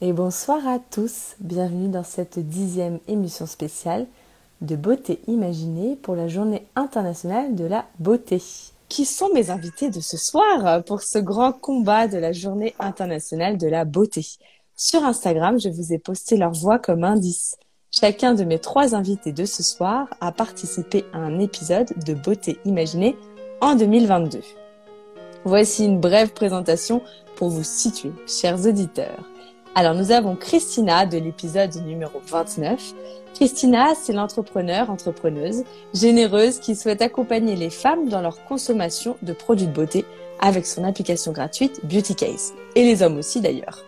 Et bonsoir à tous, bienvenue dans cette dixième émission spéciale de Beauté Imaginée pour la Journée internationale de la beauté. Qui sont mes invités de ce soir pour ce grand combat de la Journée internationale de la beauté Sur Instagram, je vous ai posté leur voix comme indice. Chacun de mes trois invités de ce soir a participé à un épisode de Beauté Imaginée en 2022. Voici une brève présentation pour vous situer, chers auditeurs. Alors nous avons Christina de l'épisode numéro 29. Christina, c'est l'entrepreneur, entrepreneuse, généreuse qui souhaite accompagner les femmes dans leur consommation de produits de beauté avec son application gratuite Beauty Case. Et les hommes aussi d'ailleurs.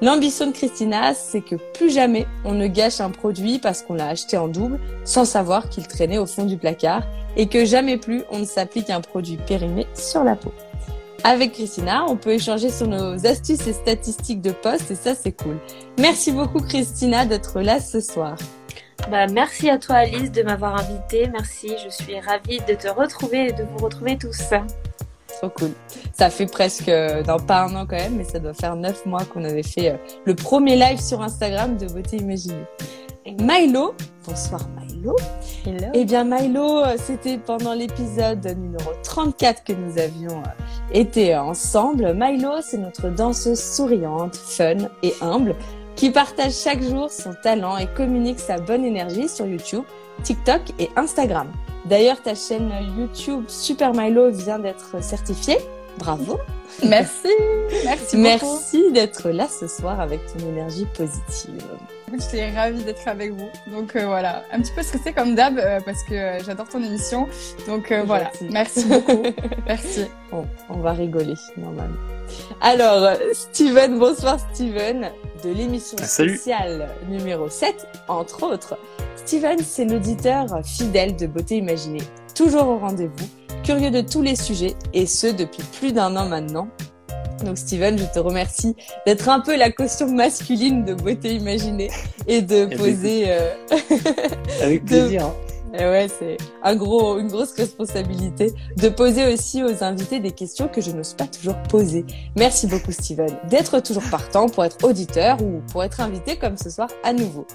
L'ambition de Christina, c'est que plus jamais on ne gâche un produit parce qu'on l'a acheté en double sans savoir qu'il traînait au fond du placard et que jamais plus on ne s'applique un produit périmé sur la peau. Avec Christina, on peut échanger sur nos astuces et statistiques de poste et ça c'est cool. Merci beaucoup Christina d'être là ce soir. Bah, merci à toi Alice de m'avoir invitée. Merci, je suis ravie de te retrouver et de vous retrouver tous. Trop cool. Ça fait presque, non pas un an quand même, mais ça doit faire neuf mois qu'on avait fait euh, le premier live sur Instagram de Beauté Imaginée. Milo, bonsoir Milo. Hello. Eh bien Milo, euh, c'était pendant l'épisode numéro 34 que nous avions euh, été ensemble. Milo, c'est notre danseuse souriante, fun et humble qui partage chaque jour son talent et communique sa bonne énergie sur YouTube, TikTok et Instagram. D'ailleurs, ta chaîne YouTube Super Milo vient d'être certifiée. Bravo. Merci. Merci beaucoup. Merci d'être là ce soir avec ton énergie positive. Je suis ravie d'être avec vous. Donc euh, voilà, un petit peu stressée comme d'hab euh, parce que euh, j'adore ton émission. Donc euh, voilà, merci beaucoup. merci. Bon, on va rigoler normalement. Alors, Steven, bonsoir Steven, de l'émission Ah, spéciale numéro 7, entre autres. Steven, c'est l'auditeur fidèle de Beauté Imaginée, toujours au rendez-vous, curieux de tous les sujets, et ce depuis plus d'un an maintenant. Donc Steven, je te remercie d'être un peu la caution masculine de Beauté Imaginée et de ben, poser... euh, Avec plaisir. hein. et ouais, c'est un gros, une grosse responsabilité de poser aussi aux invités des questions que je n'ose pas toujours poser. Merci beaucoup, Steven, d'être toujours partant pour être auditeur ou pour être invité comme ce soir à nouveau.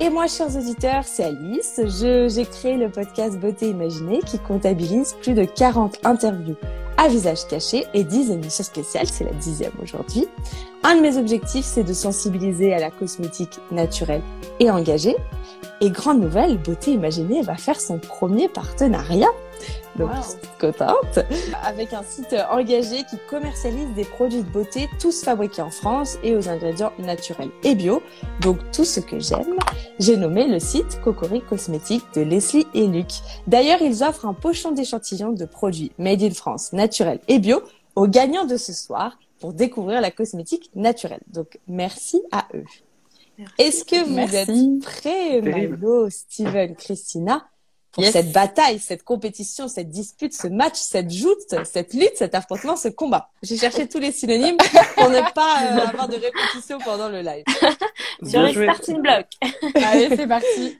Et moi, chers auditeurs, c'est Alice. J'ai créé le podcast Beauté Imaginée qui comptabilise plus de 40 interviews à visage caché et 10 émissions spéciales. C'est la dixième aujourd'hui. Un de mes objectifs, c'est de sensibiliser à la cosmétique naturelle et engagée. Et grande nouvelle, Beauté Imaginée va faire son premier partenariat. Donc, Wow. je suis contente. Avec un site engagé qui commercialise des produits de beauté, tous fabriqués en France et aux ingrédients naturels et bio. Donc, tout ce que j'aime. J'ai nommé le site Cocori Cosmétique de Leslie et Luc. D'ailleurs, ils offrent un pochon d'échantillons de produits made in France, naturels et bio aux gagnants de ce soir pour découvrir la cosmétique naturelle. Donc, merci à eux. Est-ce que vous Merci. êtes prêts. Milo, Steven, Christina, pour Yes. cette bataille, cette compétition, cette dispute, ce match, cette joute, cette lutte, cet affrontement, ce combat J'ai cherché tous les synonymes pour ne pas euh, avoir de répétition pendant le live. Sur les starting blocks. Allez, c'est parti.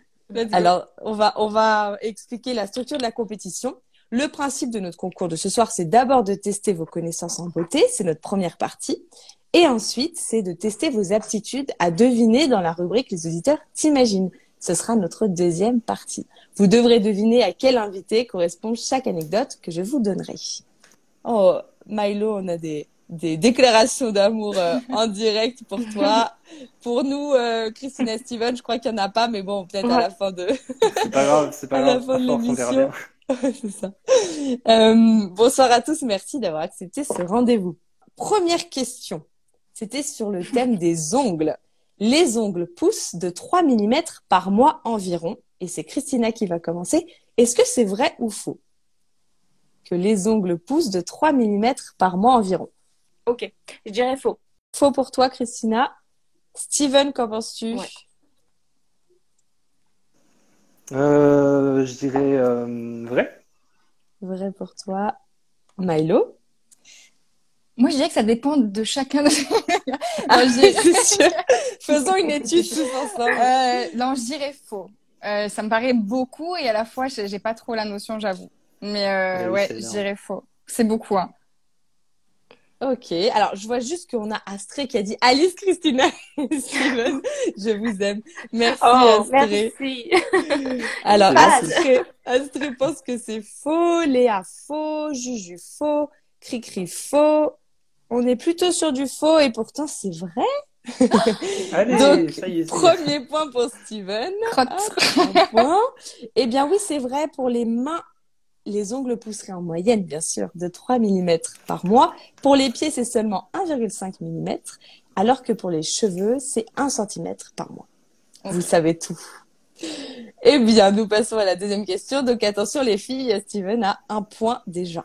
Alors, on va, on va expliquer la structure de la compétition. Le principe de notre concours de ce soir, c'est d'abord de tester vos connaissances en beauté. C'est notre première partie. Et ensuite, c'est de tester vos aptitudes à deviner dans la rubrique Les auditeurs t'imaginent. Ce sera notre deuxième partie. Vous devrez deviner à quel invité correspond chaque anecdote que je vous donnerai. Oh, Milo, on a des, des déclarations d'amour euh, en direct pour toi. Pour nous, euh, Christine et Steven, je crois qu'il n'y en a pas, mais bon, peut-être à la fin de, C'est pas grave, c'est pas À la grave. fin de À bien. c'est ça. Euh, bonsoir à tous, merci d'avoir accepté ce rendez-vous. Première question, c'était sur le thème des ongles. Les ongles poussent de 3 mm par mois environ, et c'est Christina qui va commencer. Est-ce que c'est vrai ou faux que les ongles poussent de 3 mm par mois environ? Ok, je dirais faux. Faux pour toi, Christina. Steven, qu'en penses-tu? Ouais. Euh, je dirais euh, vrai. Vrai pour toi. Milo? Moi, je dirais que ça dépend de chacun. De... non, sûr. Faisons une étude tous ensemble. Euh, non, je dirais faux. Euh, ça me paraît beaucoup et à la fois, j'ai pas trop la notion, j'avoue. Mais euh, Ouais, ouais, c'est je dirais faux. C'est beaucoup, hein. Ok, alors je vois juste qu'on a Astré qui a dit Alice, Christina et Steven, je vous aime. Merci Oh, Astré. merci. Alors. Astré, Astré pense que c'est faux, Léa faux, Juju faux, Cricri faux. On est plutôt sur du faux et pourtant c'est vrai. Allez, Donc, ça y est. Premier point pour Steven. Hop, point. Eh bien oui, c'est vrai, pour les mains, les ongles pousseraient en moyenne, bien sûr, de 3 mm par mois. Pour les pieds, c'est seulement 1,5 mm, alors que pour les cheveux, c'est 1 cm par mois. Vous savez tout. Eh bien, nous passons à la deuxième question. Donc attention les filles, Steven a un point déjà.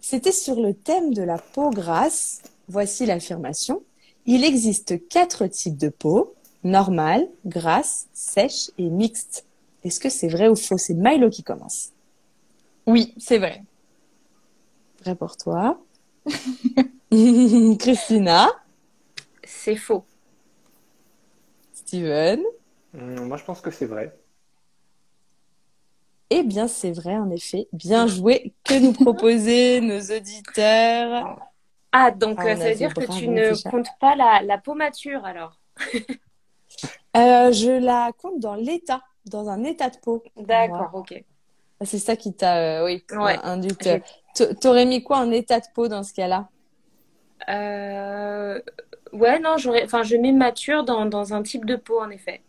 C'était sur le thème de la peau grasse. Voici l'affirmation. Il existe quatre types de peau normale, grasse, sèche et mixte. Est-ce que c'est vrai ou faux? C'est Milo qui commence. Oui, c'est vrai. Vrai pour toi. Christina, C'est faux. Steven. Hum, Moi, je pense que c'est vrai. Eh bien, c'est vrai, en effet. Bien joué. Que nous proposer nos auditeurs Ah, donc Ah, ça veut dire que tu ne déjà. comptes pas la, la peau mature alors. Euh, Je la compte dans l'état, dans un état de peau. D'accord, ok. Ah, C'est ça qui t'a, euh, oui, Ouais. T'aurais mis quoi en état de peau dans ce cas-là? Euh, Ouais, non, j'aurais, enfin, je mets mature dans, dans un type de peau en effet.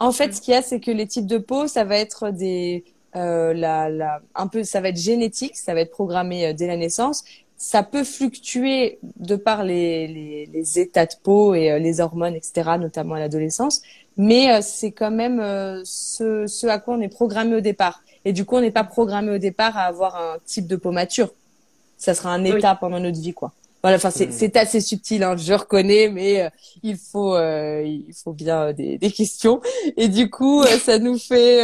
En fait, Mm. ce qu'il y a, c'est que les types de peau, ça va être des, euh, la, la, un peu, ça va être génétique, ça va être programmé euh, dès la naissance. Ça peut fluctuer de par les, les, les états de peau et euh, les hormones, etc., notamment à l'adolescence. Mais c'est quand même ce, ce à quoi on est programmé au départ. Et du coup, on n'est pas programmé au départ à avoir un type de peau mature. Ça sera un Oui. état pendant notre vie, quoi. Voilà, enfin, c'est Mm. c'est assez subtil, hein, je reconnais, mais euh, il faut, euh, il faut bien euh, des, des questions. Et du coup, ça nous fait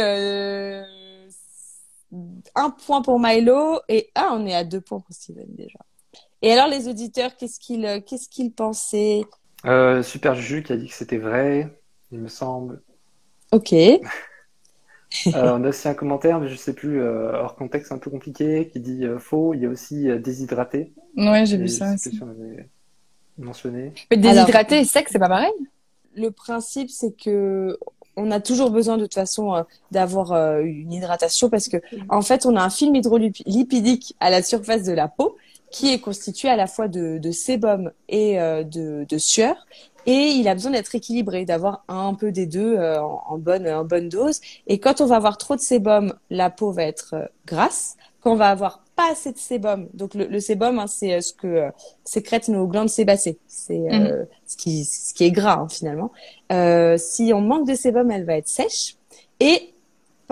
un point pour Milo et ah, on est à deux points pour Steven déjà. Et alors, les auditeurs, qu'est-ce qu'ils, qu'est-ce qu'ils pensaient? Super Juju qui a dit que c'était vrai, il me semble. Ok. Euh, on a aussi un commentaire, mais je sais plus, euh, hors contexte un peu compliqué, qui dit euh, faux. Il y a aussi euh, déshydraté. Ouais, j'ai vu je ça aussi. si on avait mentionné. Mais déshydraté et sec, c'est pas pareil? Le principe, c'est que on a toujours besoin de toute façon euh, d'avoir euh, une hydratation parce que en fait, on a un film hydrolipidique à la surface de la peau qui est constitué à la fois de, de sébum et euh, de, de sueur. Et il a besoin d'être équilibré, d'avoir un peu des deux euh, en, en bonne, en bonne dose. Et quand on va avoir trop de sébum, la peau va être euh, grasse. Quand on va avoir pas assez de sébum, donc le, le sébum, hein, c'est euh, ce que euh, sécrètent nos glandes sébacées. C'est euh, ce, qui, ce qui est gras hein, finalement. Euh, si on manque de sébum, elle va être sèche. Et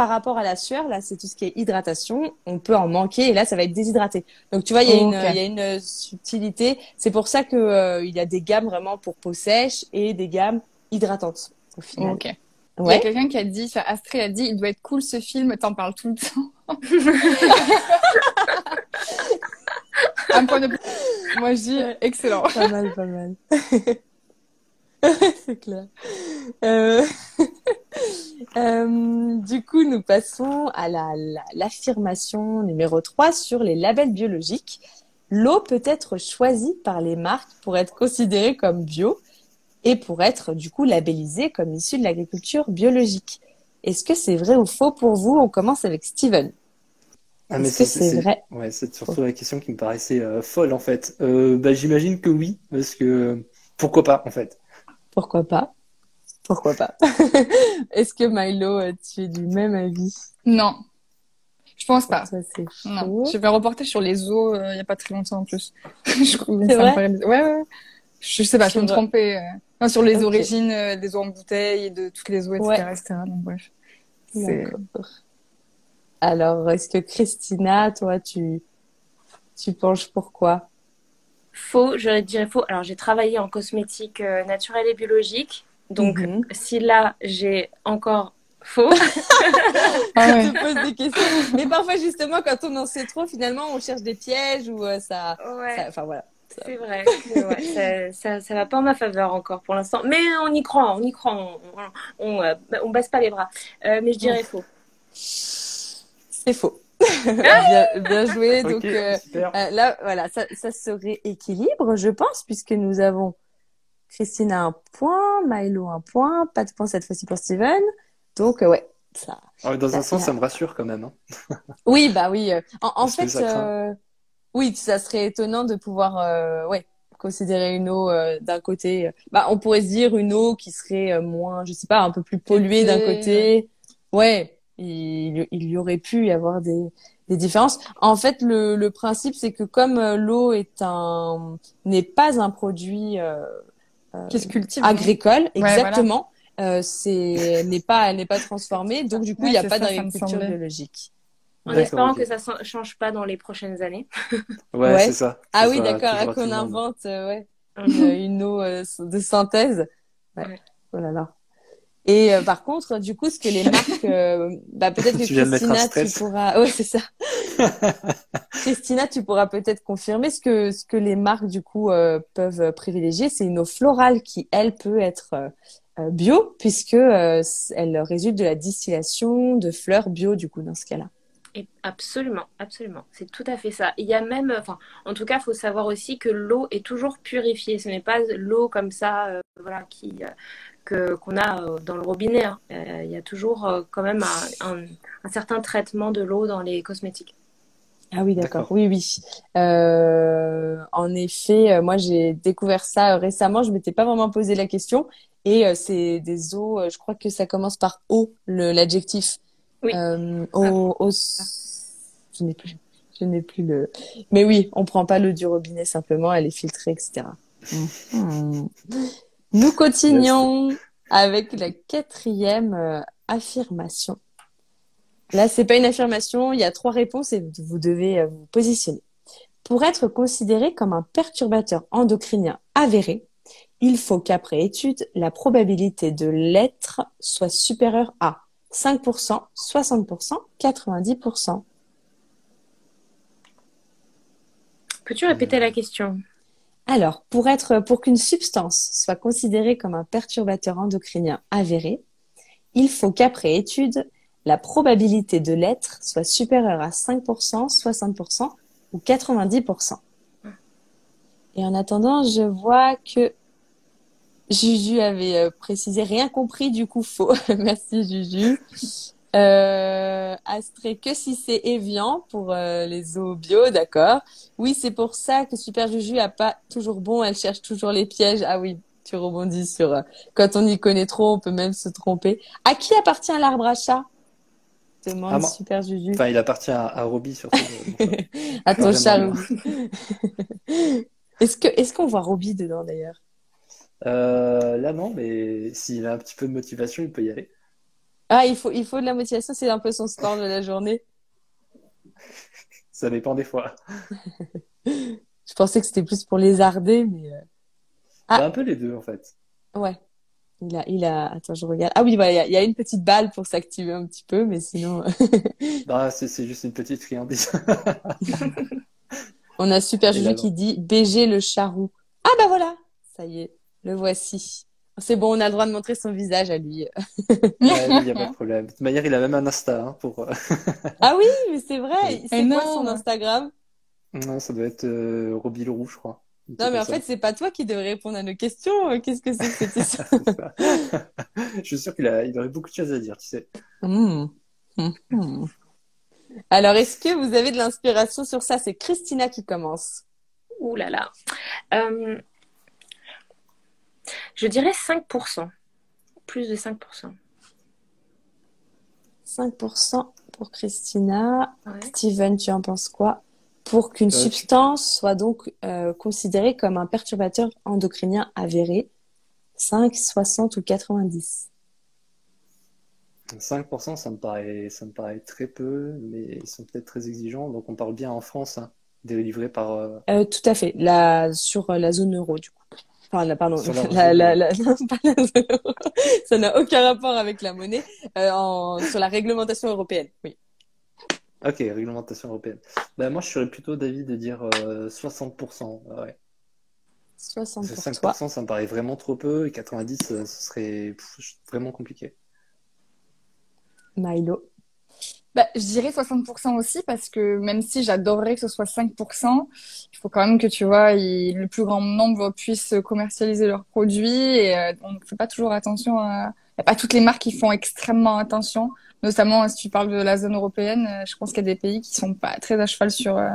par rapport à la sueur, là, c'est tout ce qui est hydratation. On peut en manquer et là, ça va être déshydraté. Donc, tu vois, il y a une, Ok. il y a une subtilité. C'est pour ça que euh, il y a des gammes vraiment pour peau sèche et des gammes hydratantes au final. Ok. Il y a quelqu'un qui a dit, enfin, Astrée a dit, il doit être cool ce film, t'en parles tout le temps. Un point de. Moi, je dis, excellent. Pas mal, pas mal. c'est clair. Euh, euh, du coup, nous passons à la, la- l'affirmation numéro 3 sur les labels biologiques. L'eau peut être choisie par les marques pour être considérée comme bio et pour être du coup labellisée comme issue de l'agriculture biologique. Est-ce que c'est vrai ou faux pour vous? On commence avec Steven. Ah, mais que c'est vrai? Ouais, c'est surtout la question qui me paraissait euh, folle en fait. Euh, bah, j'imagine que oui, parce que pourquoi pas en fait? Pourquoi pas? Pourquoi pas Est-ce que Milo, euh, tu es du même avis? Non. Je pense pas. Ça, c'est Non. faux. J'ai fait un reportage sur les eaux euh, il y a pas très longtemps en plus. je trouve C'est ça me vrai? paraît. Ouais, ouais. ouais. Je sais pas, je peux me tromper. euh. Non, sur les origines euh, des eaux en bouteille et de toutes les eaux, etc. Ouais. etc. Donc, bref. C'est- D'accord. Alors, est-ce que Christina, toi, tu, tu penches pourquoi Faux, je dirais faux. Alors, j'ai travaillé en cosmétique euh, naturelle et biologique. Donc, Mhm. si là, j'ai encore faux, Ah ouais. Tu poses des questions. Mais parfois, justement, quand on en sait trop, finalement, on cherche des pièges ou euh, ça, ouais, ça- Enfin, voilà. c'est vrai. ouais, ça, ça, ça va pas en ma faveur encore pour l'instant. Mais on y croit, on y croit. On, on, on, euh, on baisse pas les bras. Euh, mais je dirais faux. C'est faux. bien, bien joué. Donc Ok, euh, super. euh, là, voilà, ça, ça serait équilibre, je pense, puisque nous avons Christina un point, Milo un point, pas de point cette fois-ci pour Steven. Donc euh, ouais, ça. Ah, Dans un sens, ça me rassure quand même. hein. Oui, bah oui. euh, En, fait, euh, oui, ça serait étonnant de pouvoir, euh, ouais, considérer une eau euh, d'un côté. Bah, on pourrait se dire une eau qui serait euh, moins, je sais pas, un peu plus polluée d'un côté. Ouais, il, il y aurait pu y avoir des, des différences. En fait, le, le principe, c'est que comme l'eau est un, n'est pas un produit euh, Qui se cultive. non agricole, voilà. exactement. Euh, c'est elle n'est pas elle n'est pas transformée donc du coup il Ouais, n'y a pas d'agriculture biologique En espérant que ça ne change pas dans les prochaines années. Ouais, Ouais. c'est ça. ah oui d'accord à qu'on invente euh, ouais une, une eau euh, de synthèse ouais. Ouais. oh là là et euh, par contre du coup ce que les marques euh, bah peut-être que Tu Christina tu pourras ouais c'est ça Christina tu pourras peut-être confirmer ce que ce que les marques du coup euh, peuvent privilégier c'est une eau florale qui elle peut être euh, euh, bio puisque euh, elle résulte de la distillation de fleurs bio du coup dans ce cas-là Et absolument, absolument. C'est tout à fait ça. Il y a même, enfin, en tout cas, il faut savoir aussi que l'eau est toujours purifiée. Ce n'est pas l'eau comme ça, euh, voilà, qui, euh, que, qu'on a euh, dans le robinet. hein. Euh, il y a toujours euh, quand même un, un- un certain traitement de l'eau dans les cosmétiques. Ah oui, d'accord. Oui, oui. Euh, en effet, moi j'ai découvert ça récemment. Je m'étais pas vraiment posé la question. Et euh, c'est des eaux. je crois que ça commence par eau, l'adjectif. Oui. Euh, eau, eau- Je n'ai plus. Je n'ai plus le. Mais oui, on prend pas l'eau du robinet simplement. Elle est filtrée, etc. Mhm. Nous continuons avec la quatrième euh, affirmation. Là, c'est pas une affirmation, il y a trois réponses et vous devez euh, vous positionner. Pour être considéré comme un perturbateur endocrinien avéré, il faut qu'après étude, la probabilité de l'être soit supérieure à 5%, 60%, 90%. Peux-tu répéter la question? Alors, pour qu'une substance soit considérée comme un perturbateur endocrinien avéré, il faut qu'après étude, la probabilité de l'être soit supérieure à 5%, 60% ou 90%. Et en attendant, je vois que Juju avait euh, précisé rien compris, du coup faux. Merci Juju. Euh, Astré, que si c'est Evian pour euh, les eaux bio, d'accord. Oui, c'est pour ça que Super Juju a pas toujours bon, elle cherche toujours les pièges. Ah oui, tu rebondis sur euh, quand on y connaît trop, on peut même se tromper. À qui appartient l'arbre à chat? Demande Ah. Super Juju. Enfin, il appartient à, à Roby surtout. À ton chat. Est-ce que est-ce qu'on voit Roby dedans d'ailleurs? Euh, là, non, mais s'il a un petit peu de motivation, il peut y aller. Ah, il faut il faut de la motivation, c'est un peu son sport de la journée. Ça dépend des fois. Je pensais que c'était plus pour lézarder, mais euh, Ah. Bah, un peu les deux, en fait. ouais. Il a il a attends, je regarde. Ah oui, voilà, il y a, il y a une petite balle pour s'activer un petit peu, mais sinon Bah, c'est juste une petite friandise. on a Super Juju qui dit BG le charroux. Ah bah voilà, ça y est, le voici. C'est bon, on a le droit de montrer son visage à lui. Ouais, il n'y a pas de problème. De toute manière, il a même un Insta hein, pour. euh, Ah oui, mais c'est vrai. C'est quoi son Instagram? Non, ça doit être euh, Roby Leroux, je crois. Non, mais en comme fait, c'est pas toi qui devrais répondre à nos questions. Euh, Qu'est-ce que c'est que cette histoire? ça. C'est ça. Je suis sûr qu'il a, il aurait beaucoup de choses à dire, tu sais. Hmm. Hmm, hmm. Alors, est-ce que vous avez de l'inspiration sur ça? C'est Christina qui commence. Ouh là là. Euh, je dirais 5%. Plus de 5%. 5% pour Christina. Ouais. Steven, tu en penses quoi? Pour qu'une Euh, substance soit donc euh, considérée comme un perturbateur endocrinien avéré, 5, 60 ou 90? 5%, ça me paraît, ça me paraît très peu, mais ils sont peut-être très exigeants. Donc, on parle bien en France, hein, délivré par. euh, Euh, tout à fait. La, sur la zone euro, du coup. Enfin, pardon, la la, la, non, pas. Ça n'a aucun rapport avec la monnaie. Euh, en, sur la réglementation européenne, oui. Ok, réglementation européenne. Bah, moi, je serais plutôt d'avis de dire euh, 60%. Ouais. 60 Parce pour que toi. 5%, ça me paraît vraiment trop peu, et 90, euh, ce serait pff, vraiment compliqué. Milo. Bah, je dirais 60% aussi parce que même si j'adorerais que ce soit 5%, il faut quand même que tu vois, il- le plus grand nombre puisse commercialiser leurs produits et euh, on ne fait pas toujours attention à... Il n'y a pas toutes les marques qui font extrêmement attention, notamment si tu parles de la zone européenne, euh, je pense qu'il y a des pays qui sont pas très à cheval sur, euh,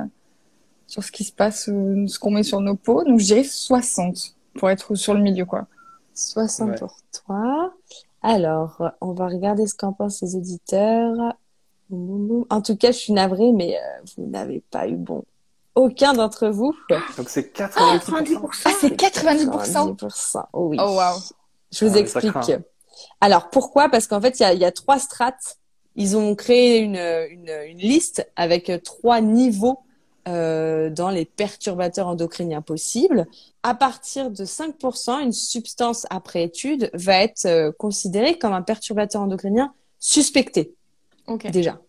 sur ce qui se passe, euh, ce qu'on met sur nos pots. Donc je dirais 60 pour être sur le milieu, quoi. 60 Ouais. pour toi. Alors, on va regarder ce qu'en pensent les auditeurs. Boum, boum, boum. En tout cas, je suis navrée, mais euh, vous n'avez pas eu bon. Aucun d'entre vous. Donc c'est 90%. 90%. Ah, c'est 90%? 90%. Oh oui. Oh, waouh. Je vous Ah, explique. Alors pourquoi? Parce qu'en fait, il y a, il y a trois strates. Ils ont créé une, une, une liste avec trois niveaux euh, dans les perturbateurs endocriniens possibles. À partir de 5%, une substance après étude va être euh, considérée comme un perturbateur endocrinien suspecté Ok. déjà.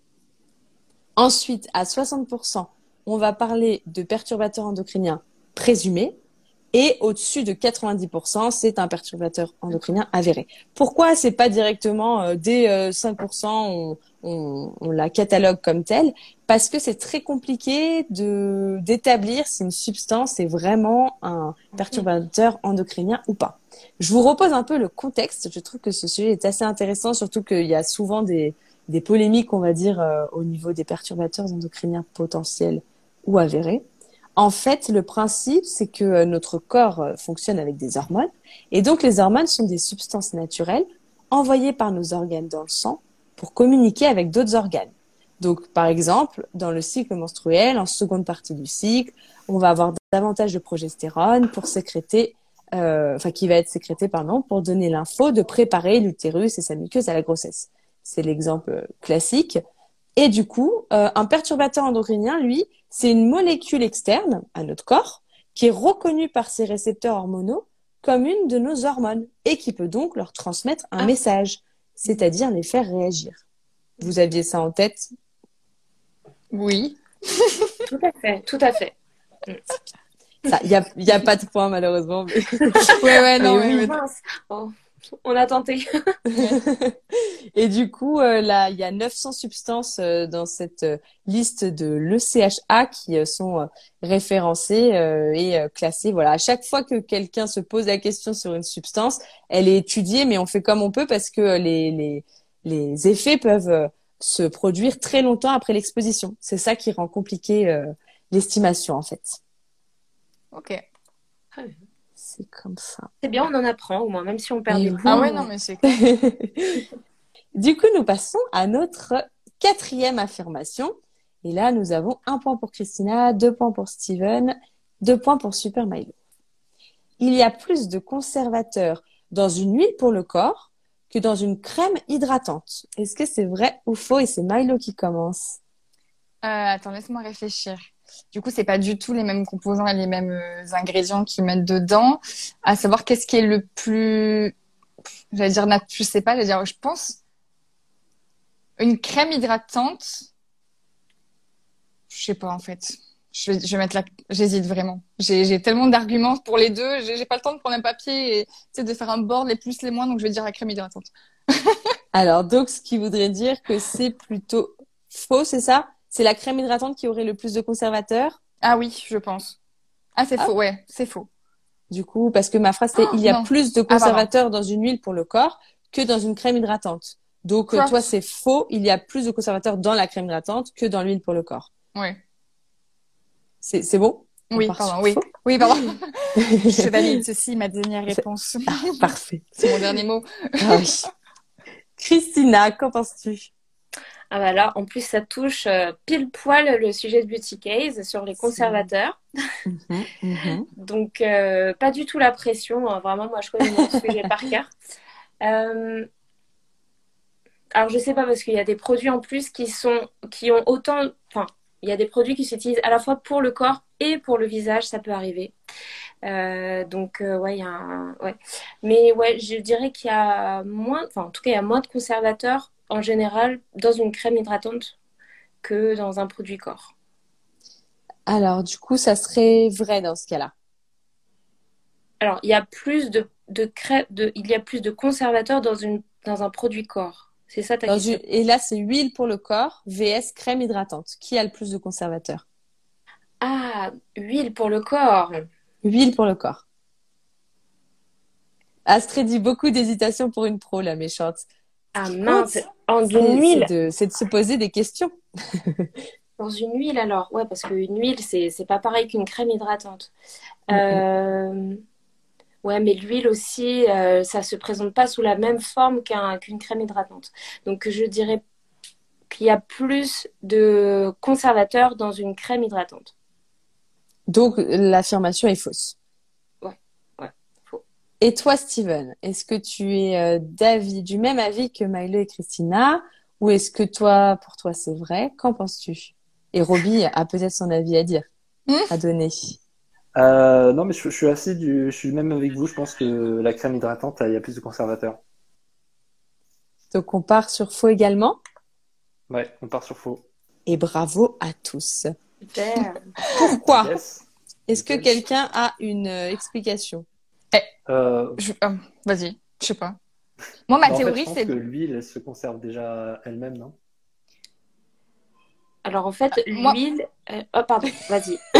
Ensuite, à 60%, on va parler de perturbateurs endocriniens présumés. Et au-dessus de 90%, c'est un perturbateur endocrinien avéré. Pourquoi c'est pas directement euh, dès euh, 5% on, on, on la catalogue comme telle? Parce que c'est très compliqué de d'établir si une substance est vraiment un perturbateur endocrinien ou pas. Je vous repose un peu le contexte. Je trouve que ce sujet est assez intéressant, surtout qu'il y a souvent des des polémiques, on va dire, euh, au niveau des perturbateurs endocriniens potentiels ou avérés. En fait, le principe, c'est que euh, notre corps euh, fonctionne avec des hormones. Et donc, les hormones sont des substances naturelles envoyées par nos organes dans le sang pour communiquer avec d'autres organes. Donc, par exemple, dans le cycle menstruel, en seconde partie du cycle, on va avoir davantage de progestérone pour sécréter, euh, enfin, qui va être sécrété, pardon, pour donner l'info de préparer l'utérus et sa muqueuse à la grossesse. C'est l'exemple classique. Et du coup, euh, un perturbateur endocrinien, lui, c'est une molécule externe à notre corps qui est reconnue par ses récepteurs hormonaux comme une de nos hormones et qui peut donc leur transmettre un Ah. message, c'est-à-dire les faire réagir. Vous aviez ça en tête? Oui. Tout à fait, tout à fait. Il y a, y a pas de point malheureusement. mais- Ouais, ouais, non, Mais oui. Oh, on a tenté. Et du coup, euh, là, il y a 900 substances euh, dans cette euh, liste de l'ECHA qui euh, sont euh, référencées euh, et euh, classées. Voilà, à chaque fois que quelqu'un se pose la question sur une substance, elle est étudiée, mais on fait comme on peut parce que euh, les, les, les effets peuvent euh, se produire très longtemps après l'exposition. C'est ça qui rend compliqué euh, l'estimation, en fait. Ok. C'est comme ça. C'est bien, on en apprend au moins, même si on perd des oui. points. Ah ouais, non, mais c'est du coup, nous passons à notre quatrième affirmation. Et là, nous avons un point pour Christina, deux points pour Steven, deux points pour Super Milo. Il y a plus de conservateurs dans une huile pour le corps que dans une crème hydratante. Est-ce que c'est vrai ou faux Et c'est Milo qui commence? Euh, attends, laisse-moi réfléchir. Du coup, c'est pas du tout les mêmes composants et les mêmes euh, ingrédients qu'ils mettent dedans. À savoir qu'est-ce qui est le plus, j'allais dire, je sais pas, j'allais dire, je pense, une crème hydratante. Je sais pas, en fait. Je vais, mettre la, j'hésite vraiment. J'ai, tellement d'arguments pour les deux. J'ai, pas le temps de prendre un papier et, de faire un board, les plus, les moins, donc je vais dire la crème hydratante. Alors, donc, ce qui voudrait dire que c'est plutôt faux, c'est ça? C'est la crème hydratante qui aurait le plus de conservateurs Ah oui, je pense. Ah, c'est Ah. faux, ouais, c'est faux. Du coup, parce que ma phrase c'est Oh, il y a non. plus de pardon. conservateurs dans une huile pour le corps que dans une crème hydratante. Donc euh, Cross. toi c'est faux, il y a plus de conservateurs dans la crème hydratante que dans l'huile pour le corps. Ouais. C'est bon? On Oui, pardon, oui. Oui, pardon. Je valide ceci, ma dernière réponse. Parfait. C'est mon dernier mot. Ah oui. Christina, qu'en penses-tu? Ah bah là, en plus, ça touche euh, pile poil le sujet de Beauty Case sur les conservateurs. Donc, euh, pas du tout la pression. hein. Vraiment, moi, je connais mon sujet par cœur. Euh, Alors, je sais pas parce qu'il y a des produits en plus qui sont, qui ont autant, enfin, il y a des produits qui s'utilisent à la fois pour le corps et pour le visage, ça peut arriver. Euh, donc, euh, ouais, il y a un, ouais. Mais ouais, je dirais qu'il y a moins, enfin, en tout cas, il y a moins de conservateurs en général dans une crème hydratante que dans un produit corps. Alors du coup, ça serait vrai dans ce cas-là? Alors, il y a plus de, de crème, de, il y a plus de conservateurs dans une, dans un produit corps. C'est ça ta Dans question? une- Et là, c'est huile pour le corps, VS crème hydratante. Qui a le plus de conservateurs? Ah, huile pour le corps. Huile pour le corps. Astrid dit beaucoup d'hésitation pour une pro, la méchante. Ah mince, en C'est d'une huile. c'est de, se poser des questions. Dans une huile alors, ouais, parce qu'une huile, c'est pas pareil qu'une crème hydratante. Euh, Ouais, mais l'huile aussi, euh, ça se présente pas sous la même forme qu'un qu'une crème hydratante. Donc je dirais qu'il y a plus de conservateurs dans une crème hydratante. Donc, l'affirmation est fausse. Et toi, Steven, est-ce que tu es euh, d'avis, du même avis que Milo et Christina ou est-ce que toi, pour toi, c'est vrai? Qu'en penses-tu? Et Roby a peut-être son avis à dire, Hmm? à donner. Euh, non, mais je, je suis assez du, je suis même avec vous. Je pense que la crème hydratante, il y a plus de conservateurs. Donc, on part sur faux également? Ouais, on part sur faux. Et bravo à tous. Super. Pourquoi? Yes. Est-ce que quelqu'un a une euh, explication? Euh, Je- euh, Vas-y, je sais pas. Moi, ma en fait, théorie, je pense c'est. que l'huile, elle se conserve déjà elle-même, non? Alors en fait, Moi- l'huile. euh, Oh pardon, vas-y.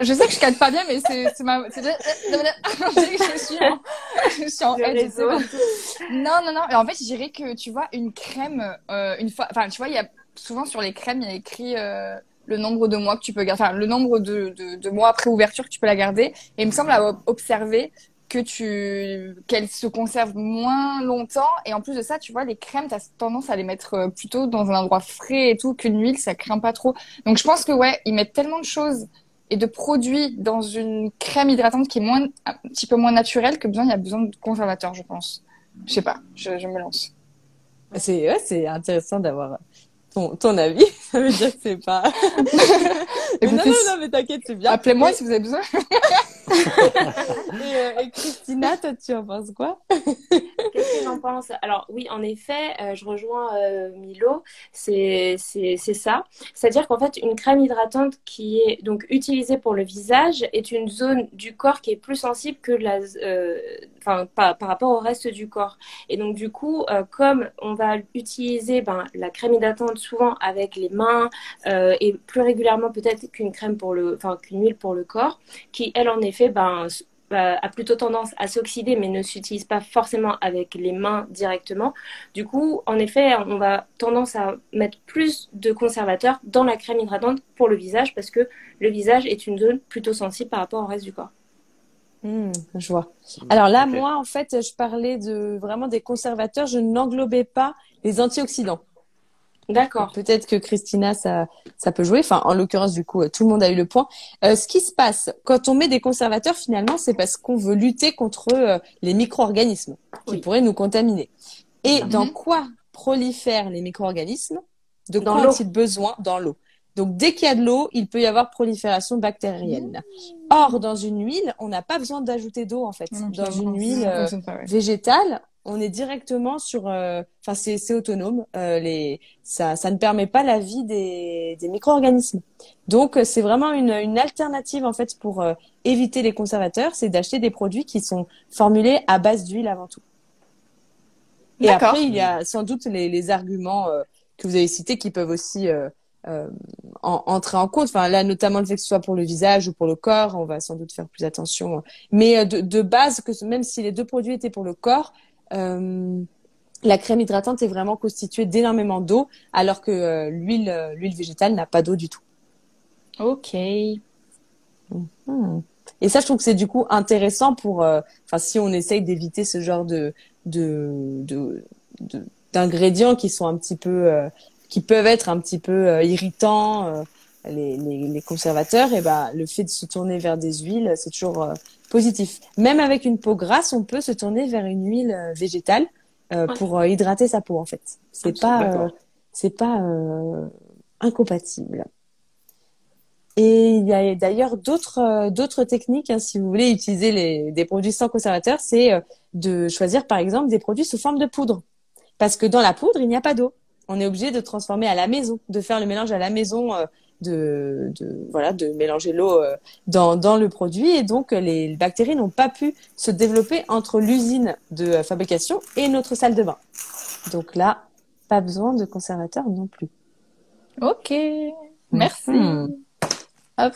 Je sais que je cadre pas bien, mais c'est c'est ma. c'est- je suis en, je suis en Le edge, je sais réseau. pas. Non, non, non. En fait, je dirais que tu vois, une crème, euh, une fois. Enfin, tu vois, il y a souvent sur les crèmes, il y a écrit euh, le nombre de mois que tu peux garder. Le nombre de, de mois après ouverture que tu peux la garder. Et il me semble avoir observé que tu qu'elle se conserve moins longtemps et en plus de ça tu vois les crèmes tu as tendance à les mettre euh, plutôt dans un endroit frais et tout qu'une huile ça craint pas trop donc je pense que ouais ils mettent tellement de choses et de produits dans une crème hydratante qui est moins un petit peu moins naturelle que besoin il y a besoin de conservateurs je pense je sais pas je, je me lance C'est ouais, c'est intéressant d'avoir ton, ton avis. Ça veut dire que c'est pas. Mais non, Écoutez, non, non, mais t'inquiète, c'est bien. appelez-moi si vous avez besoin Et, euh, et Christina, toi, tu en penses quoi? Qu'est-ce que j'en pense? Alors oui, en effet, euh, je rejoins euh, Milo, c'est c'est c'est ça. C'est-à-dire qu'en fait, une crème hydratante qui est donc utilisée pour le visage est une zone du corps qui est plus sensible que la, euh, enfin par, rapport au reste du corps. Et donc du coup, euh, comme on va utiliser ben, la crème hydratante souvent avec les mains euh, et plus régulièrement peut-être qu'une crème pour le, enfin qu'une huile pour le corps, qui elle en effet ben euh, a plutôt tendance à s'oxyder, mais ne s'utilise pas forcément avec les mains directement. Du coup, en effet, on va tendance à mettre plus de conservateurs dans la crème hydratante pour le visage parce que le visage est une zone plutôt sensible par rapport au reste du corps. Hmm, Je vois. Alors là, moi, en fait, je parlais de vraiment des conservateurs. Je n'englobais pas les antioxydants. D'accord. Peut-être que Christina, ça, ça peut jouer. Enfin, en l'occurrence, du coup, euh, tout le monde a eu le point. Euh, ce qui se passe quand on met des conservateurs, finalement, c'est parce qu'on veut lutter contre euh, les micro-organismes qui Oui. pourraient nous contaminer. Et Mhm. dans quoi prolifèrent les micro-organismes? De Dans quoi ont-ils besoin Dans l'eau? Donc, dès qu'il y a de l'eau, il peut y avoir prolifération bactérienne. Or, dans une huile, on n'a pas besoin d'ajouter d'eau, en fait. Dans une huile euh, végétale, on est directement sur. euh, Enfin, c'est c'est autonome. Euh, les, ça, ça ne permet pas la vie des, des micro-organismes. Donc, euh, c'est vraiment une, une alternative en fait pour euh, éviter les conservateurs, c'est d'acheter des produits qui sont formulés à base d'huile avant tout. Et après, il y a sans doute les, les arguments euh, que vous avez cités qui peuvent aussi euh, en- entrer en compte. Enfin, là, notamment le fait que ce soit pour le visage ou pour le corps, on va sans doute faire plus attention. Mais euh, de, de base, que même si les deux produits étaient pour le corps, euh, la crème hydratante est vraiment constituée d'énormément d'eau, alors que euh, l'huile, l'huile végétale n'a pas d'eau du tout. ok Hmm. Et ça, je trouve que c'est du coup intéressant pour, enfin, si on essaye d'éviter ce genre de, de, de, de- d'ingrédients qui sont un petit peu, euh, qui peuvent être un petit peu euh, irritants, euh, les, les, les conservateurs, et ben, le fait de se tourner vers des huiles, c'est toujours euh, positif. Même avec une peau grasse, on peut se tourner vers une huile végétale euh, Ouais. pour hydrater sa peau, en fait. C'est pas, euh, c'est pas euh, incompatible. Et il y a d'ailleurs d'autres euh, d'autres techniques, hein, si vous voulez utiliser les, des produits sans conservateur, c'est euh, de choisir par exemple des produits sous forme de poudre. Parce que dans la poudre, il n'y a pas d'eau. On est obligé de transformer à la maison, de faire le mélange à la maison euh, de, de voilà de mélanger l'eau euh, dans, dans le produit et donc les bactéries n'ont pas pu se développer entre l'usine de fabrication et notre salle de bain. Donc là, pas besoin de conservateur non plus. Ok, merci. Mhm. Hop,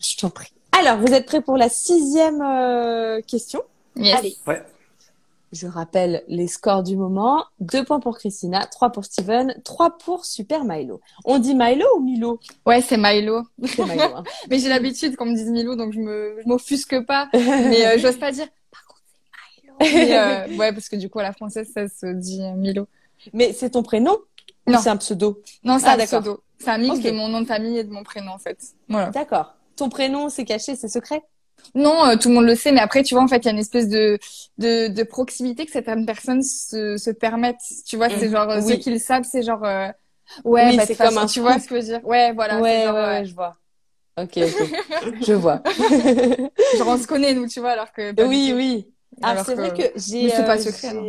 je t'en prie. Alors, vous êtes prêts pour la sixième euh, question? Yes. Allez. Ouais. Je rappelle les scores du moment. Deux points pour Christina, trois pour Steven, trois pour Super Milo. On dit Milo ou Milo Ouais, c'est Milo. Milo. hein. Mais j'ai l'habitude qu'on me dise Milo, donc je me, je m'offusque pas. Mais euh, j'ose pas dire. Par contre, c'est Milo. Mais, euh, ouais, parce que du coup, à la française, ça se dit euh, Milo. Mais c'est ton prénom Non. c'est un pseudo Non, c'est Ah, un d'accord. pseudo. C'est un mix de mon nom de famille et de mon prénom, en fait. Voilà. D'accord. Ton prénom, c'est caché, c'est secret? Non, euh, tout le monde le sait, mais après, tu vois, en fait, il y a une espèce de, de, de proximité que certaines personnes se, se permettent. Tu vois, c'est Mhm. genre, euh, Oui. ceux qui le savent, c'est genre, euh, ouais, Oui, bah, c'est comme façon, un tu vois ce que je veux dire. Ouais, voilà. ouais, genre, ouais, ouais, je vois. Ok, ok. je vois. genre, on se connaît, nous, tu vois, alors que. oui, oui. Alors, Alors c'est vrai que- j'ai. C'est pas euh, secret, hein.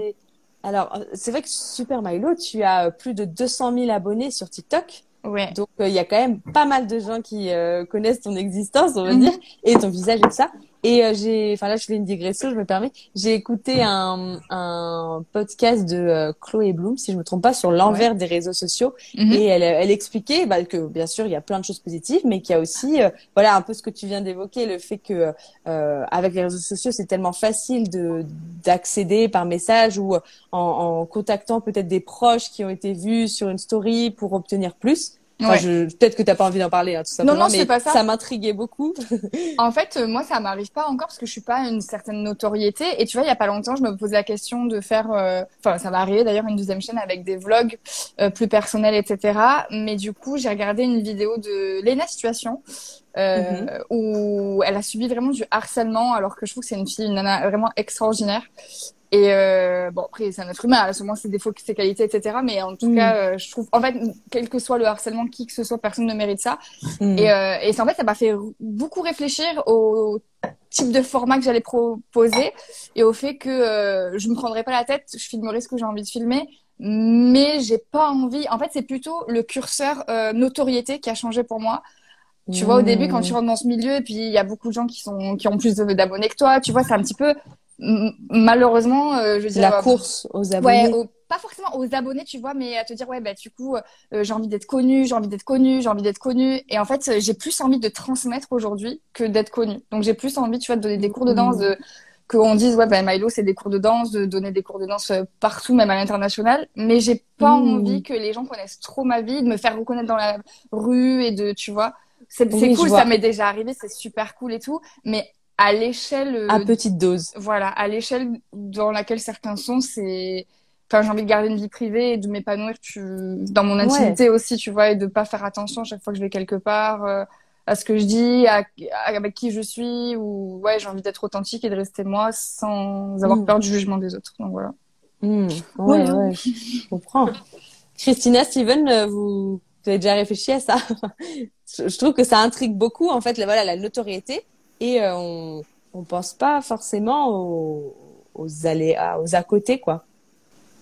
Alors, euh, c'est vrai que Super Milo, tu as plus de 200 000 abonnés sur TikTok. Ouais. Donc, euh, il y a quand même pas mal de gens qui euh, connaissent ton existence, on va Mhm. dire, et ton visage et tout ça. Et euh, j'ai, enfin là, je fais une digression, je me permets. J'ai écouté un, un podcast de euh, Chloé Bloom, si je me trompe pas, sur l'envers des réseaux sociaux. Mhm. Et elle, elle expliquait bah, que bien sûr il y a plein de choses positives, mais qu'il y a aussi euh, voilà un peu ce que tu viens d'évoquer, le fait que euh, avec les réseaux sociaux c'est tellement facile de d'accéder par message ou en, en contactant peut-être des proches qui ont été vus sur une story pour obtenir plus. Enfin, Ouais. je, peut-être que t'as pas envie d'en parler, hein, tout simplement, non, c'est mais pas ça. m'intriguait beaucoup. En fait, euh, moi, ça m'arrive pas encore parce que je suis pas une certaine notoriété. Et tu vois, il y a pas longtemps, je me posais la question de faire, euh, enfin, ça va arriver d'ailleurs une deuxième chaîne avec des vlogs euh, plus personnels, etc. Mais du coup, j'ai regardé une vidéo de Lena Situation euh, Mhm. où elle a subi vraiment du harcèlement, alors que je trouve que c'est une fille, une nana vraiment extraordinaire. Et euh, bon, après, c'est un être humain, elle a sûrement ses défauts, ses qualités, etc. Mais en tout Mhm. cas, euh, je trouve, en fait, quel que soit le harcèlement, qui que ce soit, personne ne mérite ça. Mm. Et, euh, et c'est- en fait, ça m'a fait beaucoup réfléchir au type de format que j'allais proposer et au fait que euh, je me prendrais pas la tête, je filmerai ce que j'ai envie de filmer, mais j'ai pas envie. En fait, c'est plutôt le curseur euh, notoriété qui a changé pour moi. Tu vois, au début, quand tu rentres dans ce milieu, et puis il y a beaucoup de gens qui sont qui ont plus d'abonnés que toi, tu vois, c'est un petit peu malheureusement, euh, je veux dire, la euh, course aux abonnés. Ouais, au- pas forcément aux abonnés, tu vois, mais à te dire, ouais, bah, du coup, euh, j'ai envie d'être connue, j'ai envie d'être connue, j'ai envie d'être connue. Et en fait, euh, j'ai plus envie de transmettre aujourd'hui que d'être connue. Donc, j'ai plus envie, tu vois, de donner des cours de danse, de, qu'on dise, ouais, ben, Milo, c'est des cours de danse, de donner des cours de danse euh, partout, même à l'international. Mais j'ai pas Mm. envie que les gens connaissent trop ma vie, de me faire reconnaître dans la rue et de, tu vois. C'est, Oui, cool, ça m'est déjà arrivé, c'est super cool et tout. Mais à l'échelle, euh, à petite dose. voilà, à l'échelle dans laquelle certains sont, c'est. Enfin, j'ai envie de garder une vie privée et de m'épanouir tu... dans mon intimité aussi, tu vois, et de pas faire attention chaque fois que je vais quelque part euh, à ce que je dis, à... à- avec qui je suis, ou ouais, j'ai envie d'être authentique et de rester moi sans avoir Mm. peur du jugement des autres. Donc voilà. Mm. Ouais, Voilà. ouais, je comprends. Christina, Steven, euh, vous, vous avez déjà réfléchi à ça? Je, je trouve que ça intrigue beaucoup, en fait, la, voilà, la notoriété, et euh, on on pense pas forcément aux, aux aléas, aux à côté, quoi.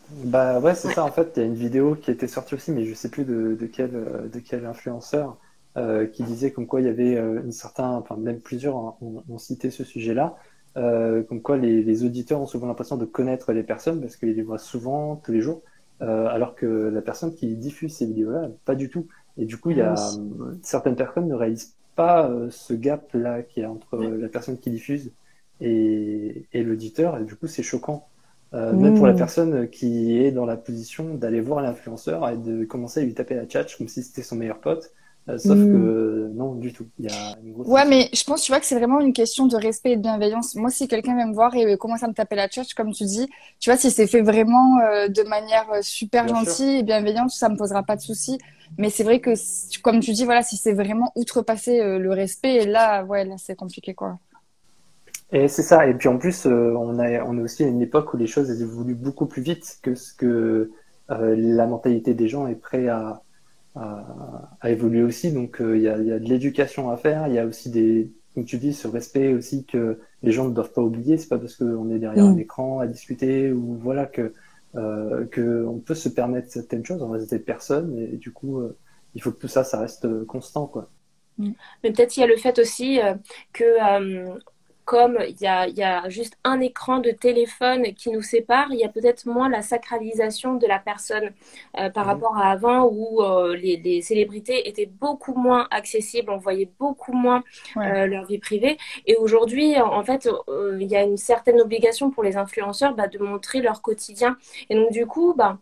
Bah ouais, c'est ça. En fait, il y a une vidéo qui était sortie aussi, mais je sais plus de, de quel euh, de quel influenceur euh, qui disait comme quoi il y avait une certain, enfin même plusieurs hein, ont, ont cité ce sujet-là, euh, comme quoi les, les auditeurs ont souvent l'impression de connaître les personnes parce qu'ils les voient souvent tous les jours, euh, alors que la personne qui diffuse ces vidéos-là, pas du tout. Et du coup, il y a Oui. euh, certaines personnes ne réalisent pas euh, ce gap-là qui est entre euh, la personne qui diffuse et, et l'auditeur, et du coup, c'est choquant. Euh, Même pour la personne qui est dans la position d'aller voir l'influenceur et de commencer à lui taper la tchatch comme si c'était son meilleur pote. Euh, sauf Mm. que non, du tout. Il y a une grosse Ouais, mais je pense, tu vois, que c'est vraiment une question de respect et de bienveillance. Moi, si quelqu'un vient me voir et euh, commence à me taper la tchatch, comme tu dis, tu vois, si c'est fait vraiment euh, de manière euh, super Bien sûr. gentille et bienveillante, ça me posera pas de soucis. Mais c'est vrai que, comme tu dis, voilà, si c'est vraiment outrepassé euh, le respect, là, ouais, là, c'est compliqué, quoi. Et c'est ça. Et puis en plus, euh, on a, on est aussi à une époque où les choses évoluent beaucoup plus vite que ce que euh, la mentalité des gens est prêt à, à, à évoluer aussi. Donc euh, il y a, y a de l'éducation à faire. Il y a aussi des, comme tu dis, ce respect aussi que les gens ne doivent pas oublier. C'est pas parce qu'on est derrière Mm. un écran à discuter ou voilà que euh, que on peut se permettre certaines choses. On reste des personnes et, du coup. euh, il faut que tout ça, ça reste constant, quoi. Mais peut-être il y a le fait aussi que comme il y, a, y a, juste un écran de téléphone qui nous sépare, il y a peut-être moins la sacralisation de la personne euh, par mhm. rapport à avant où euh, les, les, célébrités étaient beaucoup moins accessibles, on voyait beaucoup moins euh, leur vie privée. Et aujourd'hui, en, fait, il y a une certaine obligation pour les influenceurs bah, de montrer leur quotidien. Et donc du coup, bah,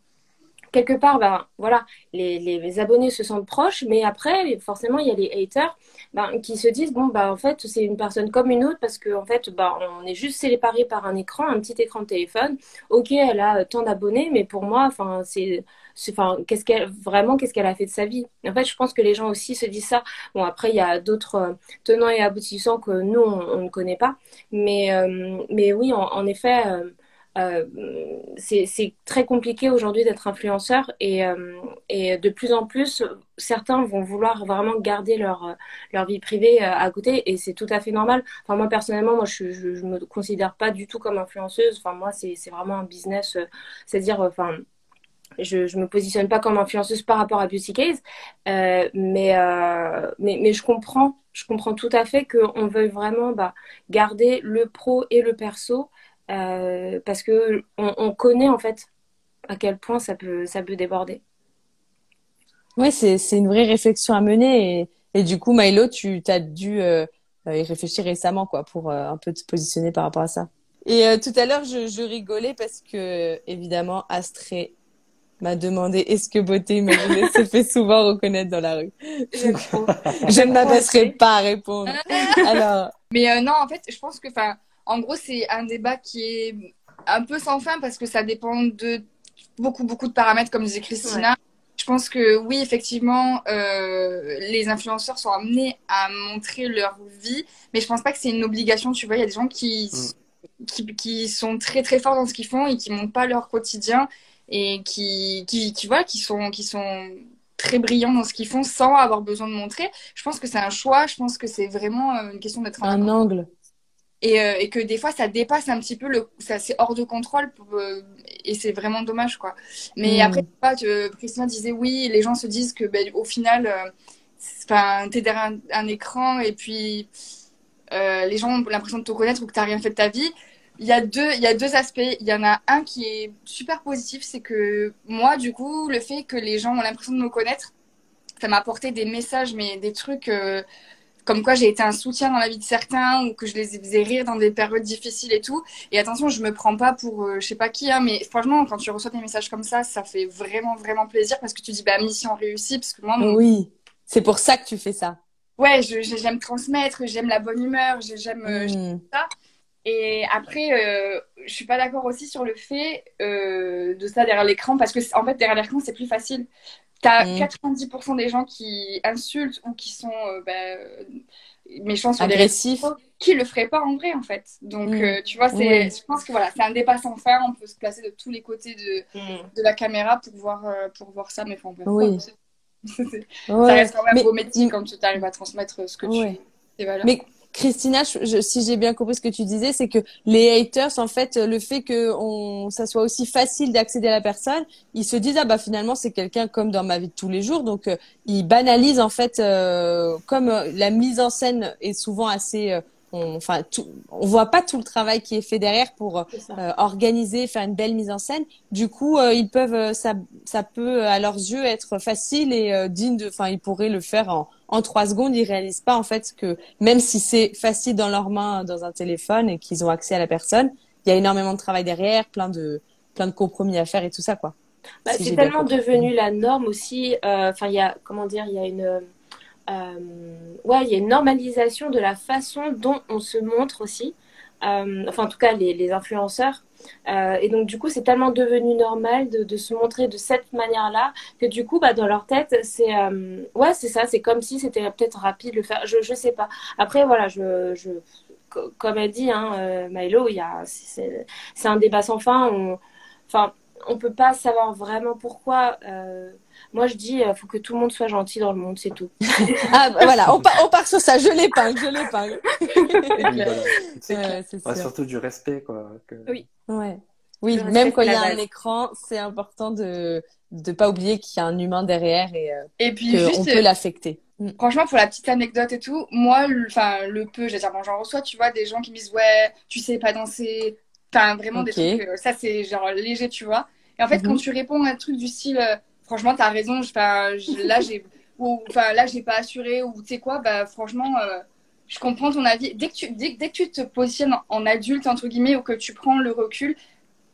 quelque part, ben, voilà, les, les, abonnés se sentent proches, mais après, forcément, il y a les haters ben, qui se disent, bon, bah, en fait, c'est une personne comme une autre parce qu'en en fait, bah, on est juste séparé par un écran, un petit écran de téléphone. Ok, elle a tant d'abonnés, mais pour moi, enfin, c'est, enfin, qu'est-ce qu'elle, vraiment, qu'est-ce qu'elle a fait de sa vie? En fait, je pense que les gens aussi se disent ça. Bon, après, il y a d'autres euh, tenants et aboutissants que nous, on, ne connaît pas. Mais, euh, mais oui, en, effet, euh, euh, c'est très compliqué aujourd'hui d'être influenceur et, euh, et, de plus en plus, certains vont vouloir vraiment garder leur, vie privée euh, à côté et c'est tout à fait normal. Enfin, moi, personnellement, moi, je, je, me considère pas du tout comme influenceuse. Enfin, moi, c'est vraiment un business, c'est-à-dire, enfin, je, je me positionne pas comme influenceuse par rapport à Beauty Case, mais, mais, mais je comprends, je comprends tout à fait qu'on veuille vraiment bah, garder le pro et le perso euh, parce que on, connaît en fait à quel point ça peut, ça peut déborder. Oui, c'est, c'est une vraie réflexion à mener et, et du coup, Milo, tu as dû euh, y réfléchir récemment quoi, pour euh, un peu te positionner par rapport à ça. Et tout à l'heure, je, je, rigolais parce que, évidemment, Astré m'a demandé est-ce que beauté imaginée se fait souvent reconnaître dans la rue? je ne m'abaisserai pas à répondre. Alors. Mais non, en fait, je pense que, enfin, en gros, c'est un débat qui est un peu sans fin parce que ça dépend de beaucoup, beaucoup de paramètres, comme disait Christina. Je pense que oui, effectivement, euh, les influenceurs sont amenés à montrer leur vie, mais je pense pas que c'est une obligation. Tu vois, il y a des gens qui, mm. qui, qui, sont très, très forts dans ce qu'ils font et qui montrent pas leur quotidien et qui, qui, qui, qui sont, qui sont très brillants dans ce qu'ils font sans avoir besoin de montrer. Je pense que c'est un choix. Je pense que c'est vraiment euh, une question d'être un angle. Euh, et, que des fois ça dépasse un petit peu le ça c'est hors de contrôle euh, et c'est vraiment dommage quoi. Mais hmm. après pas Christina disait oui les gens se disent que ben, au final euh, enfin t'es derrière un, écran et puis les gens ont l'impression de te connaître ou que t'as rien fait de ta vie. Il y a deux il y a deux aspects. Il y en a un qui est super positif c'est que moi du coup le fait que les gens ont l'impression de me connaître ça m'a apporté des messages mais des trucs comme quoi j'ai été un soutien dans la vie de certains ou que je les faisais rire dans des périodes difficiles et tout. Et attention, je me prends pas pour euh, je sais pas qui, hein, mais franchement, quand tu reçois des messages comme ça, ça fait vraiment, vraiment plaisir parce que tu dis, bah, mission réussie, parce que moi, Oui, c'est pour ça que tu fais ça. Ouais, j'aime transmettre, j'aime la bonne humeur, j'aime mmh. ça. Et après, euh, je suis pas d'accord aussi sur le fait euh, de ça derrière l'écran parce que en fait derrière l'écran c'est plus facile. T'as 90% mm. des gens qui insultent ou qui sont euh, bah, méchants sur Agressifs. les réseaux qui le feraient pas en vrai en fait. Donc mm. euh, tu vois, c'est, je pense que voilà, c'est un débat sans fin. On peut se placer de tous les côtés de, mm. de la caméra pour voir, euh, pour voir ça, mais enfin, oui. ça reste quand même beau métier quand tu arrives à transmettre ce que tu tes valeurs. Mais Christina, si j'ai bien compris ce que tu disais, c'est que les haters, en fait, le fait que ça soit aussi facile d'accéder à la personne, ils se disent ah bah finalement c'est quelqu'un comme dans ma vie de tous les jours, donc euh, ils banalisent en fait euh, comme euh, la mise en scène est souvent assez on, enfin, tout, on voit pas tout le travail qui est fait derrière pour euh, organiser, faire une belle mise en scène. Du coup, euh, ils peuvent, euh, ça, ça peut à leurs yeux être facile et digne de, enfin, ils pourraient le faire en, en trois secondes. Ils réalisent pas en fait que même si c'est facile dans leurs mains, dans un téléphone et qu'ils ont accès à la personne, il y a énormément de travail derrière, plein de, plein de compromis à faire et tout ça, quoi. Bah, c'est tellement devenu la norme aussi. Enfin, il y a, comment dire, il y a une ouais, il y a une normalisation de la façon dont on se montre aussi. Euh, enfin, en tout cas, les, les influenceurs. Euh, et donc, du coup, c'est tellement devenu normal de, de, se montrer de cette manière-là que du coup, bah, dans leur tête, c'est euh, ouais, c'est ça. C'est comme si c'était peut-être rapide de le faire. Je je sais pas. Après, voilà, je, je comme elle dit, hein, euh, Milo, c'est un débat sans fin. On, enfin, on peut pas savoir vraiment pourquoi. Euh, moi, je dis, il euh, faut que tout le monde soit gentil dans le monde, c'est tout. ah, bah, voilà, on, on, part sur ça. Je l'épingle, je l'épingle. c'est surtout du respect, quoi. Oui. Ouais. Oui, Je même quand il y a un écran, c'est important de de pas oublier qu'il y a un humain derrière et euh, Et puis, juste, peut l'affecter. Mm. Franchement, pour la petite anecdote et tout, moi, le- enfin, le peu, veux dire, bon, j'en reçois, tu vois, des gens qui me disent, ouais, tu sais pas danser. Enfin, vraiment des trucs, euh, ça, c'est genre léger, tu vois. Et en fait, Mhm. quand tu réponds à un truc du style, euh, franchement, t'as raison, enfin, je- là, j'ai, ou, enfin, là, j'ai pas assuré, ou tu sais quoi, bah, franchement, euh, je comprends ton avis. Dès que tu, dès, dès que tu te positionnes en adulte, entre guillemets, ou que tu prends le recul,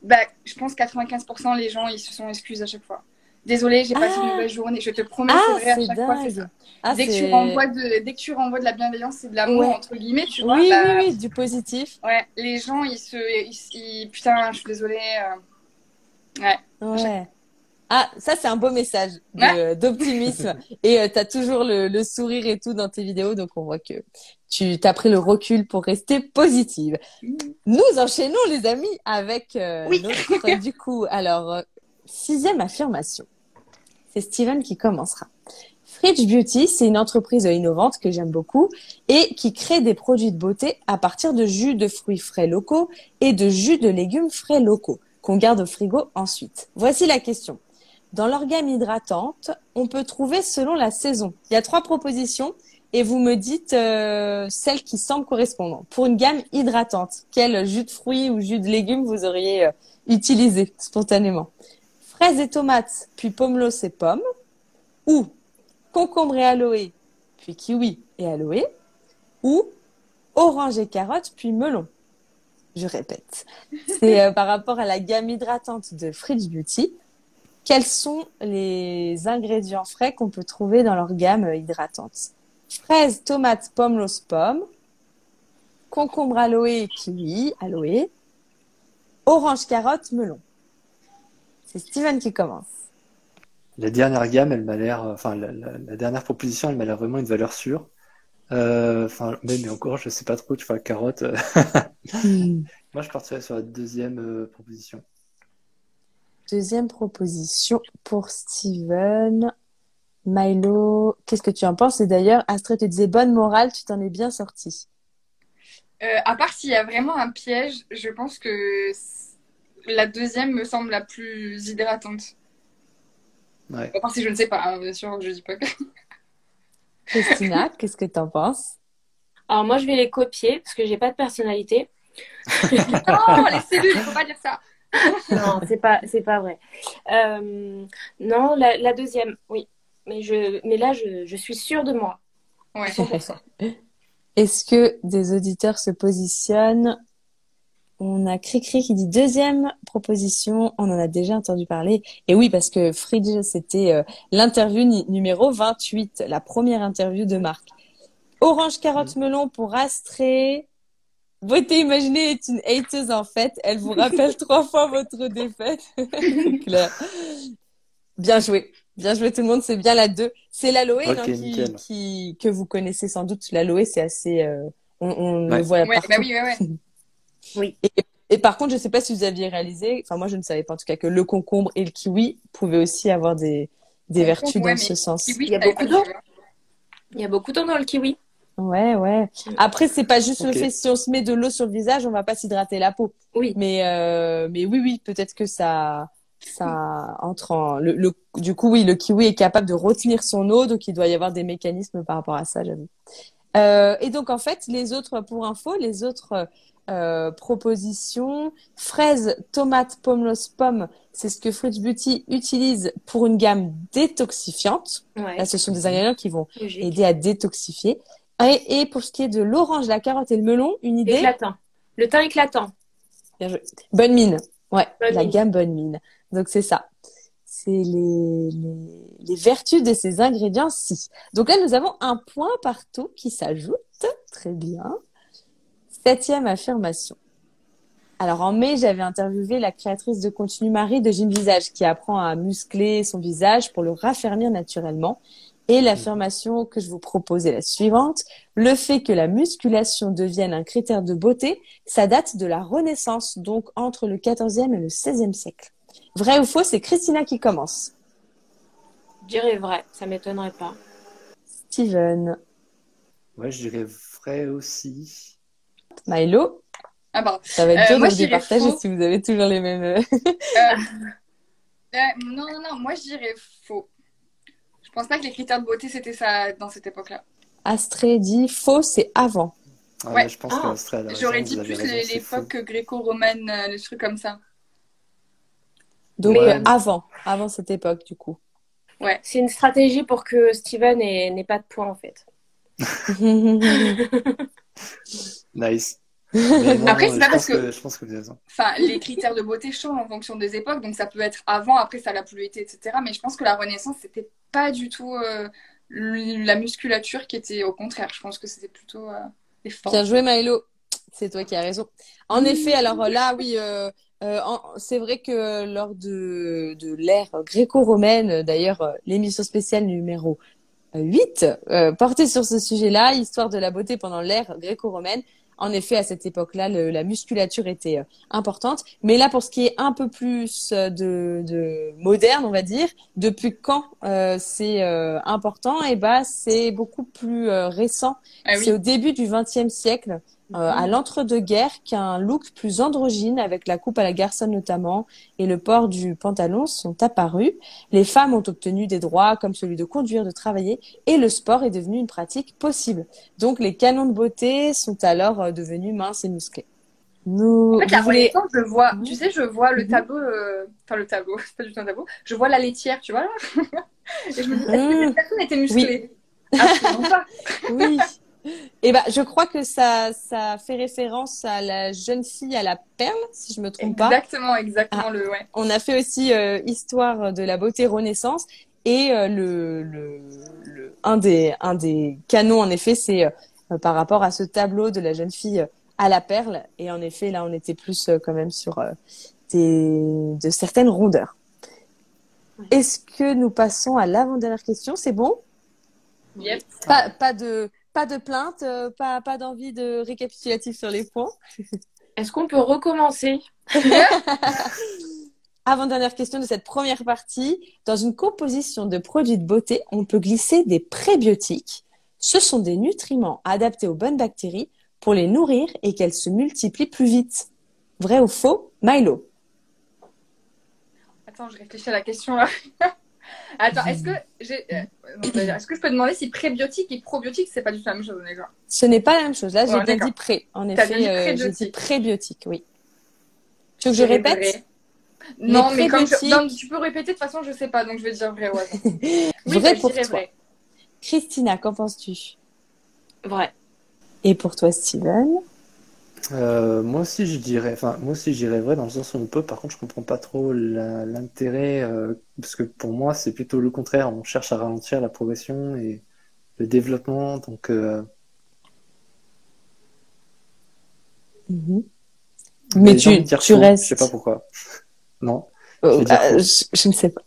bah, je pense 95% les gens, ils se sont excusés à chaque fois. Désolée, j'ai passé Ah. une mauvaise journée. Je te promets, Ah, c'est vrai, à chaque fois, c'est ça dingue. Ah, dès, que tu renvoies de, dès que tu renvoies de la bienveillance et de l'amour, Ouais. entre guillemets, tu vois, Oui, bah, oui, oui, du positif. Ouais, les gens, ils se. Ils, ils- putain, je suis désolée. euh, Ouais. Ouais. Ah, ça, c'est un beau message Ouais. d'optimisme. et tu as toujours le, le sourire et tout dans tes vidéos. Donc, on voit que tu t'as pris le recul pour rester positive. Nous enchaînons, les amis, avec euh, Oui. notre, du coup, alors, euh, sixième affirmation. C'est Steven qui commencera. Fridge Beauty, c'est une entreprise innovante que j'aime beaucoup et qui crée des produits de beauté à partir de jus de fruits frais locaux et de jus de légumes frais locaux qu'on garde au frigo ensuite. Voici la question. Dans leur gamme hydratante, on peut trouver selon la saison. Il y a trois propositions et vous me dites euh, celle qui semble correspondre. Pour une gamme hydratante, quel jus de fruits ou jus de légumes vous auriez euh, utilisé spontanément? Fraises et tomates, puis pomelos et pommes, ou concombre et aloe, puis kiwi et aloe, ou orange et carotte, puis melon. Je répète, c'est euh, par rapport à la gamme hydratante de Fridge Beauty. Quels sont les ingrédients frais qu'on peut trouver dans leur gamme euh, hydratante? Fraises, tomates, pomelos, pommes, concombre, aloe, kiwi, aloe, orange, carotte, melon. C'est Steven qui commence. La dernière gamme, elle m'a l'air, enfin, la, la- la dernière proposition, elle m'a l'air vraiment une valeur sûre. Euh, Enfin, et encore, je sais pas trop, tu vois, carotte. euh, Moi, je partirais sur la deuxième euh, proposition. Deuxième proposition pour Steven. Milo, qu'est-ce que tu en penses? Et d'ailleurs, Astrid te disait bonne morale, tu t'en es bien sorti. Euh, à part s'il y a vraiment un piège, je pense que la deuxième me semble la plus hydratante. Ouais. À part si je ne sais pas, hein, bien sûr, je dis pas que. Christina, qu'est-ce que tu en penses? Alors moi, je vais les copier parce que j'ai pas de personnalité. Non, les cellules, il faut pas dire ça. Non, c'est pas, c'est pas vrai. Euh, non, la, la deuxième, oui. Mais je, mais là, je, je suis sûre de moi. Ouais. 100%. Est-ce que des auditeurs se positionnent? On a Cricri qui dit deuxième proposition, on en a déjà entendu parler. Et oui, parce que Fridge, c'était euh, l'interview numéro 28, la première interview de Marc. Orange, carotte, melon pour Astrée. Beauté imaginée est une hateuse en fait. Elle vous rappelle trois fois votre défaite. Claire. Bien joué. Bien joué tout le monde. C'est bien la 2. C'est l'aloe Ok, non, qui, que vous connaissez sans doute. L'aloe, c'est assez... euh, on on Ouais. le voit Ouais, partout. bah oui, ouais, ouais. Et par contre, je sais pas si vous aviez réalisé, enfin moi je ne savais pas en tout cas que le concombre et le kiwi pouvaient aussi avoir des, des vertus ouais, dans ce sens. Kiwi, Il y a beaucoup d'eau. Il y a beaucoup d'eau dans le kiwi. Ouais, ouais. Après, c'est pas juste le fait si on se met de l'eau sur le visage, on va pas s'hydrater la peau. Oui. Mais euh, mais oui, oui, peut-être que ça ça entre en le, le du coup oui, le kiwi est capable de retenir son eau, donc il doit y avoir des mécanismes par rapport à ça, j'avoue. Euh, et donc en fait, les autres pour info, les autres euh, propositions fraises, tomates, pomelos, pommes, c'est ce que Fridge Beauty utilise pour une gamme détoxifiante. Ouais. Là, ce sont des ingrédients qui vont Logique. aider à détoxifier. Et, et pour ce qui est de l'orange, la carotte et le melon, une idée Éclatant. Le teint éclatant. Bien joué. Bonne mine. Ouais, Bonne la mine. gamme bonne mine. Donc c'est ça. C'est les, les, les vertus de ces ingrédients-ci. Donc là, nous avons un point partout qui s'ajoute. Très bien. Septième affirmation. Alors en mai, j'avais interviewé la créatrice de contenu Marie de Gym Visage qui apprend à muscler son visage pour le raffermir naturellement. Et l'affirmation que je vous propose est la suivante. Le fait que la musculation devienne un critère de beauté, ça date de la Renaissance, donc entre le 14e et le 16e siècle. Vrai ou faux, c'est Christina qui commence. Je dirais vrai, ça m'étonnerait pas. Steven, Ouais, je dirais vrai aussi. Milo, Ah, pardon. Ça va être Euh, dur moi, de je les dirais partager faux. si vous avez toujours les mêmes. euh, Euh, euh, non, non, non, moi je dirais faux. Je pense pas que les critères de beauté c'était ça dans cette époque-là. Astrée dit faux, c'est avant. Ah, Ouais. là, je pense Ah. J'aurais dit plus l'époque gréco-romaine, euh, les trucs comme ça. Donc Mais, euh, euh, avant, avant cette époque du coup. C'est une stratégie pour que Steven ait- n'ait pas de points en fait. Nice. Non, Après, c'est pas parce que- Je pense que vous. Enfin, les critères de beauté changent en fonction des époques, donc ça peut être avant, après ça l'a plus été, etc. Mais je pense que la Renaissance, c'était pas du tout euh, la musculature qui était au contraire. Je pense que c'était plutôt euh, les formes. Bien joué Milo, c'est toi qui as raison. En effet, alors euh, là, oui, euh, c'est vrai que lors de, de l'ère gréco-romaine, d'ailleurs, l'émission spéciale numéro 8 euh, portait sur ce sujet-là, histoire de la beauté pendant l'ère gréco-romaine. En effet, à cette époque-là, la musculature était euh, importante. Mais là, pour ce qui est un peu plus euh, de, de moderne, on va dire, depuis quand euh, c'est euh, important? Et ben, c'est beaucoup plus euh, récent. Ah oui. C'est au début du XXe siècle, euh, à l'entre-deux-guerres, qu'un look plus androgyne, avec la coupe à la garçonne notamment, et le port du pantalon sont apparus. Les femmes ont obtenu des droits comme celui de conduire, de travailler, et le sport est devenu une pratique possible. Donc les canons de beauté sont alors euh, devenus minces et musclés. Nous, En fait, la voulez- Renaissance, je vois, Mhm. tu sais, je vois le Mhm. tableau, euh, enfin le tableau, c'est pas du tout un tableau, je vois la laitière, tu vois là Et je me dis, est-ce que Mhm. cette personne était musclée? Absolument pas. Oui. Et ben, je crois que ça, ça fait référence à la jeune fille à la perle, si je me trompe pas. Exactement, exactement Ah. le, ouais. On a fait aussi euh, histoire de la beauté Renaissance et euh, le, le, le- un des un des canons en effet c'est euh, par rapport à ce tableau de la jeune fille à la perle et en effet là on était plus euh, quand même sur euh, des de certaines rondeurs. Est-ce que nous passons à l'avant-dernière question? C'est bon? Yep. Pas pas de pas de plainte, euh, pas pas d'envie de récapitulatif sur les points. Est-ce qu'on peut recommencer? Avant-dernière question de cette première partie. Dans une composition de produits de beauté, on peut glisser des prébiotiques. Ce sont des nutriments adaptés aux bonnes bactéries pour les nourrir et qu'elles se multiplient plus vite. Vrai ou faux? Milo. Attends, je réfléchis à la question là. Attends, est-ce que j'ai, euh, est-ce que je peux demander si prébiotique et probiotique c'est pas du tout la même chose, d'accord? Ce n'est pas la même chose. Là, j'ai Ouais, bien dit pré. En effet, dit euh, j'ai dit prébiotique. prébiotique, oui. Tu veux que je répète vrai. Non, mais comme je... non, tu peux répéter de toute façon, je sais pas, donc je vais dire vrai hasard. Oui, Vrai je pour toi. vrai. Christina, qu'en penses-tu? Vrai. Et pour toi, Steven? Euh, moi aussi, je dirais, enfin, moi aussi, je dirais vrai dans le sens où on peut. Par contre, je comprends pas trop l'intérêt, euh, parce que pour moi, c'est plutôt le contraire. On cherche à ralentir la progression et le développement. Donc, euh, Mhm. mais tu, tu restes. Je sais pas pourquoi. Non. Oh, Je faux. je, je ne sais pas.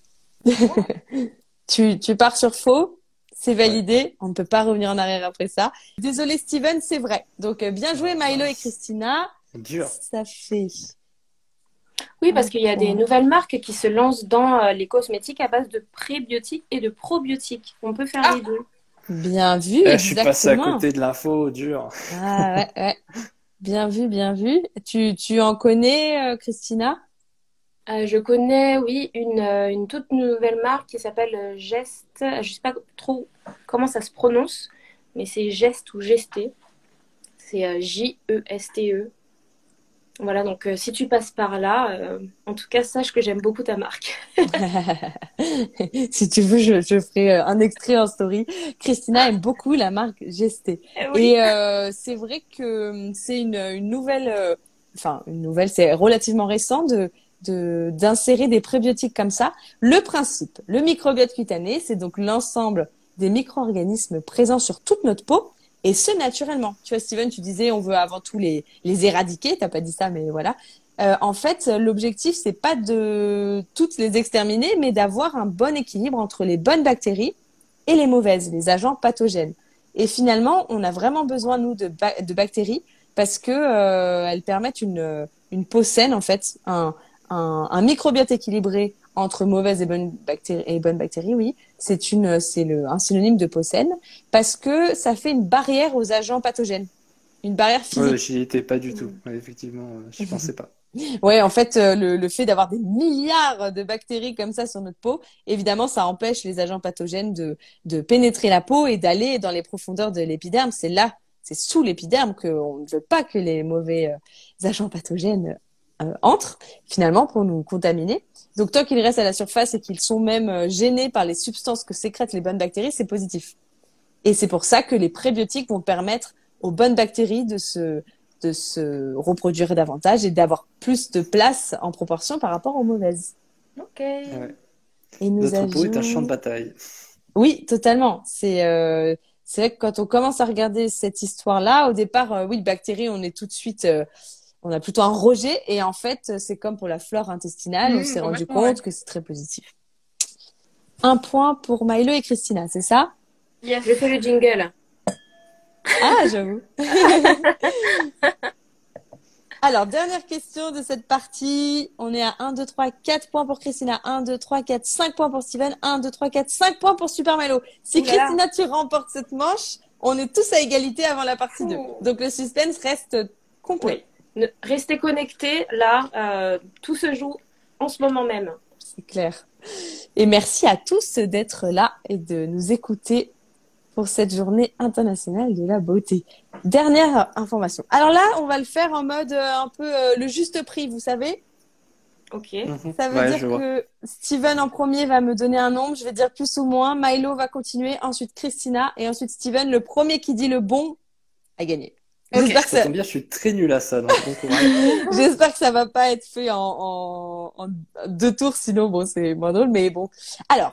tu, tu pars sur faux, c'est validé. On ne peut pas revenir en arrière après ça. Désolé Steven, c'est vrai. Donc euh, bien joué Milo et Christina. Dur. Ça fait. Oui, parce qu'il y a des nouvelles marques qui se lancent dans euh, les cosmétiques à base de prébiotiques et de probiotiques. On peut faire Ah. les deux. Bien vu, Eh, je suis passé à côté de l'info, dur. Ah ouais, ouais. Bien vu, bien vu. Tu, tu en connais, euh, Christina? Euh, je connais, oui, une, euh, une toute nouvelle marque qui s'appelle euh, Geste. Je sais pas trop comment ça se prononce, mais c'est Geste ou Gesté. C'est J-E-S-T-E. Voilà, donc euh, si tu passes par là, euh, en tout cas, sache que j'aime beaucoup ta marque. Si tu veux, je, je ferai un extrait en story. Christina aime beaucoup la marque Gesté. Eh Et euh, c'est vrai que hum, c'est une, une nouvelle, enfin une nouvelle, c'est relativement récent de d'insérer des prébiotiques comme ça. Le principe, le microbiote cutané, c'est donc l'ensemble des micro-organismes présents sur toute notre peau et ce naturellement. Tu vois, Steven, tu disais on veut avant tout les les éradiquer. T'as pas dit ça, mais voilà. Euh, en fait, l'objectif c'est pas de toutes les exterminer, mais d'avoir un bon équilibre entre les bonnes bactéries et les mauvaises, les agents pathogènes. Et finalement, on a vraiment besoin nous de, de bactéries parce que euh, elles permettent une une peau saine en fait, un un, un microbiote équilibré entre mauvaises et bonnes bactéries et bonnes bactéries, oui, c'est une c'est le un synonyme de peau saine parce que ça fait une barrière aux agents pathogènes. une barrière physique. Ouais, j'y étais pas du tout. Ouais, effectivement, euh, je pensais pas. Ouais, en fait, euh, le, le fait d'avoir des milliards de bactéries comme ça sur notre peau, évidemment, ça empêche les agents pathogènes de, de pénétrer la peau et d'aller dans les profondeurs de l'épiderme. C'est là, c'est sous l'épiderme qu'on ne veut pas que les mauvais euh, agents pathogènes euh, entrent, finalement, pour nous contaminer. Donc, tant qu'ils restent à la surface et qu'ils sont même euh, gênés par les substances que sécrètent les bonnes bactéries, c'est positif. Et c'est pour ça que les prébiotiques vont permettre aux bonnes bactéries de se, de se reproduire davantage et d'avoir plus de place en proportion par rapport aux mauvaises. Ok. Ouais. Et nous Notre peau est un avions- champ de bataille. Oui, totalement. C'est euh, c'est vrai que quand on commence à regarder cette histoire-là, au départ, euh, oui, bactéries, on est tout de suite, euh, on a plutôt un rejet. Et en fait, c'est comme pour la flore intestinale, on Mmh, s'est rendu compte que c'est très positif. Un point pour Milo et Christina, c'est ça? Yes. Je fais le jingle. Ah, j'avoue. Alors, dernière question de cette partie. On est à 1, 2, 3, 4 points pour Christina. 1, 2, 3, 4, 5 points pour Steven. 1, 2, 3, 4, 5 points pour Super Milo. Si Ouh là là. Christina, tu remportes cette manche, on est tous à égalité avant la partie 2. Ouh. Donc, le suspense reste complet. Ne- Restez connectés. Là, euh, tout se joue en ce moment même. C'est clair. Et merci à tous d'être là et de nous écouter pour cette journée internationale de la beauté. Dernière information. Alors là, on va le faire en mode euh, un peu euh, le juste prix, vous savez? Ok. Mhm. Ça veut Ouais, dire que Steven en premier va me donner un nombre, je vais dire plus ou moins. Milo va continuer, ensuite Christina et ensuite Steven. Le premier qui dit le bon a gagné. Ok. J'espère que Ça ça, tombe bien, je suis très nul à ça, donc bon courage. j'espère que ça va pas être fait en, en, en deux tours, sinon bon c'est moins drôle. Mais bon, alors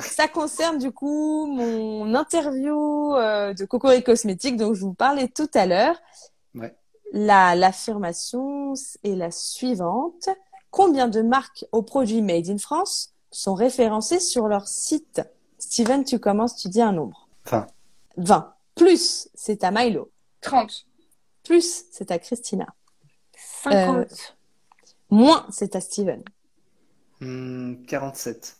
ça concerne du coup mon interview euh, de Cocori Cosmétiques dont je vous parlais tout à l'heure. Ouais. La l'affirmation est la suivante. Combien de marques aux produits made in France sont référencées sur leur site? Steven, tu commences, tu dis un nombre. Enfin, 20. Plus, c'est à Milo. 30. Plus, c'est à Christina. 50. Moins, c'est à Steven. hmm, 47.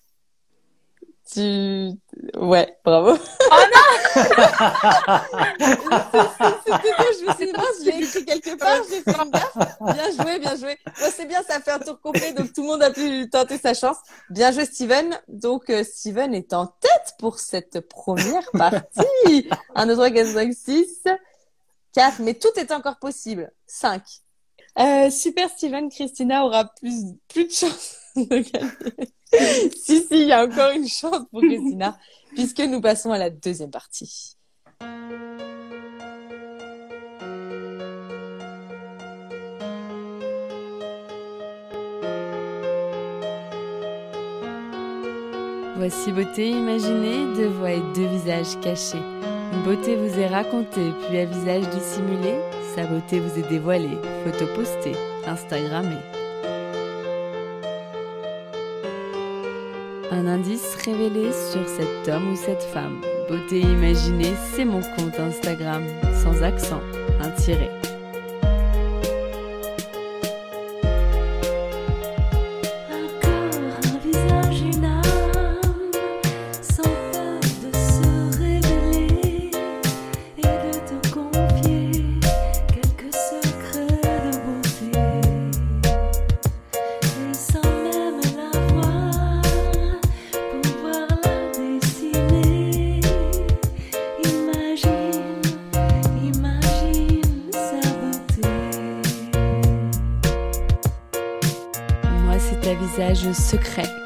Tu... Ouais, bravo. C'était quoi Je me suis dit, mince, je l'ai écrit quelque part, j'ai fait une gaffe. Bien joué, bien joué. Bon, c'est bien, ça fait un tour complet, donc tout le monde a pu tenter sa chance. Bien joué, Steven. Donc, euh, Steven est en tête pour cette première partie. 1, 2, 3, 4, 5, 6, 4, mais tout est encore possible. 5. Euh, super, Steven. Christina aura plus, plus de chance de gagner. si, si, il y a encore une chance pour Christina, puisque nous passons à la deuxième partie. Voici beauté imaginée, deux voix et deux visages cachés. Beauté vous est racontée, puis à visage dissimulé, sa beauté vous est dévoilée, photo postée, Instagrammée. Un indice révélé sur cet homme ou cette femme. Beauté imaginée, c'est mon compte Instagram, sans accent, un tiret.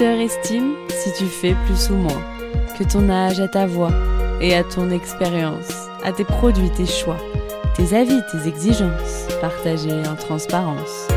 Estiment si tu fais plus ou moins, que ton âge à ta voix et à ton expérience, à tes produits, tes choix, tes avis, tes exigences, partagés en transparence.